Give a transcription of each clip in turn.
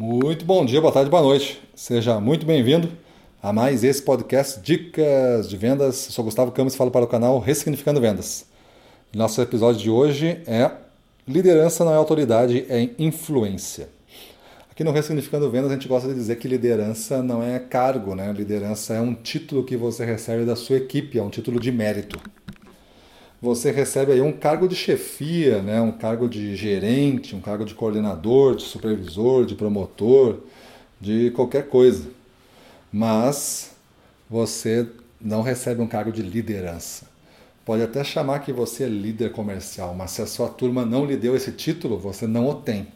Muito bom dia, boa tarde, boa noite. Seja muito bem-vindo a mais esse podcast Dicas de Vendas. Eu sou Gustavo Campos falo para o canal Ressignificando Vendas. Nosso episódio de hoje é Liderança não é autoridade, é influência. Aqui no Ressignificando Vendas a gente gosta de dizer que liderança não é cargo, né? Liderança é um título que você recebe da sua equipe, é um título de mérito você recebe aí um cargo de chefia, né? um cargo de gerente, um cargo de coordenador, de supervisor, de promotor, de qualquer coisa. Mas você não recebe um cargo de liderança. Pode até chamar que você é líder comercial, mas se a sua turma não lhe deu esse título, você não o tem.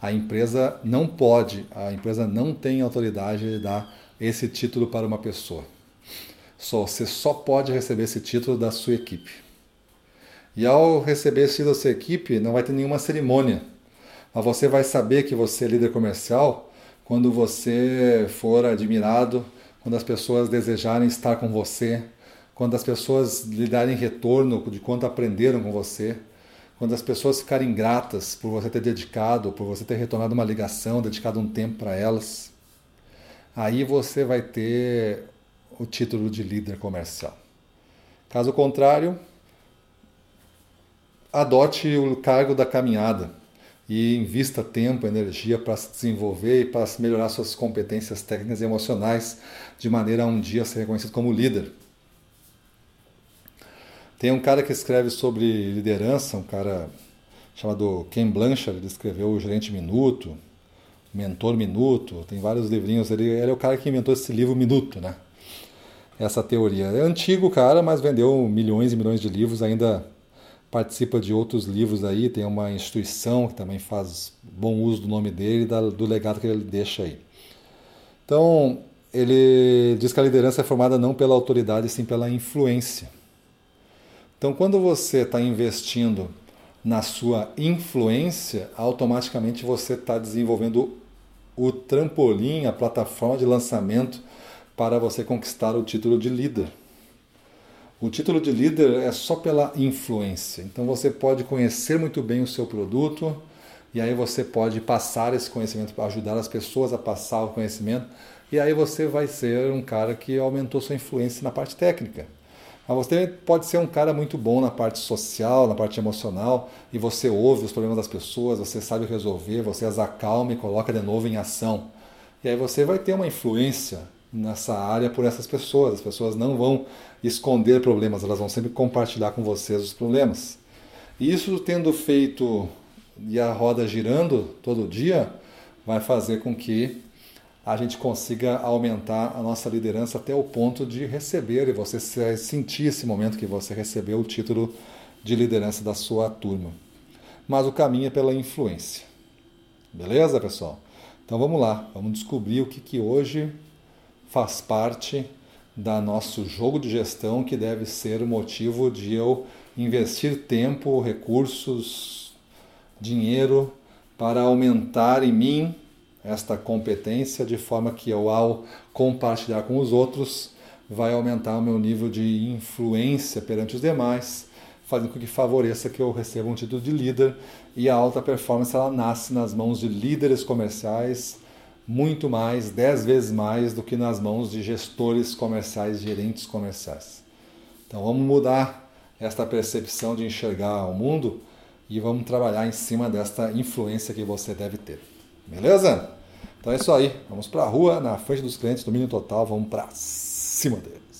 A empresa não pode, a empresa não tem autoridade de dar esse título para uma pessoa. Só, você só pode receber esse título da sua equipe. E ao receber esse da sua equipe, não vai ter nenhuma cerimônia. Mas você vai saber que você é líder comercial quando você for admirado, quando as pessoas desejarem estar com você, quando as pessoas lhe darem retorno de quanto aprenderam com você, quando as pessoas ficarem gratas por você ter dedicado, por você ter retornado uma ligação, dedicado um tempo para elas. Aí você vai ter o título de líder comercial. Caso contrário, adote o cargo da caminhada e invista tempo, energia para se desenvolver e para melhorar suas competências técnicas e emocionais de maneira a um dia ser reconhecido como líder. Tem um cara que escreve sobre liderança, um cara chamado Ken Blanchard, ele escreveu o Gerente Minuto, Mentor Minuto, tem vários livrinhos, ele, ele é o cara que inventou esse livro Minuto, né? Essa teoria. É antigo, cara, mas vendeu milhões e milhões de livros, ainda participa de outros livros aí, tem uma instituição que também faz bom uso do nome dele e do legado que ele deixa aí. Então, ele diz que a liderança é formada não pela autoridade, sim pela influência. Então, quando você está investindo na sua influência, automaticamente você está desenvolvendo o trampolim, a plataforma de lançamento para você conquistar o título de líder. O título de líder é só pela influência. Então você pode conhecer muito bem o seu produto e aí você pode passar esse conhecimento ajudar as pessoas a passar o conhecimento e aí você vai ser um cara que aumentou sua influência na parte técnica. Mas você pode ser um cara muito bom na parte social, na parte emocional, e você ouve os problemas das pessoas, você sabe resolver, você as acalma e coloca de novo em ação. E aí você vai ter uma influência nessa área por essas pessoas. As pessoas não vão esconder problemas, elas vão sempre compartilhar com vocês os problemas. E isso tendo feito e a roda girando todo dia, vai fazer com que a gente consiga aumentar a nossa liderança até o ponto de receber e você sentir esse momento que você recebeu o título de liderança da sua turma. Mas o caminho é pela influência. Beleza, pessoal? Então vamos lá, vamos descobrir o que, que hoje faz parte da nosso jogo de gestão que deve ser o motivo de eu investir tempo, recursos, dinheiro para aumentar em mim esta competência de forma que eu ao compartilhar com os outros vai aumentar o meu nível de influência perante os demais, fazendo com que favoreça que eu receba um título de líder e a alta performance ela nasce nas mãos de líderes comerciais muito mais, dez vezes mais do que nas mãos de gestores comerciais, gerentes comerciais. Então vamos mudar esta percepção de enxergar o mundo e vamos trabalhar em cima desta influência que você deve ter. Beleza? Então é isso aí. Vamos para a rua, na frente dos clientes, domínio total, vamos para cima deles.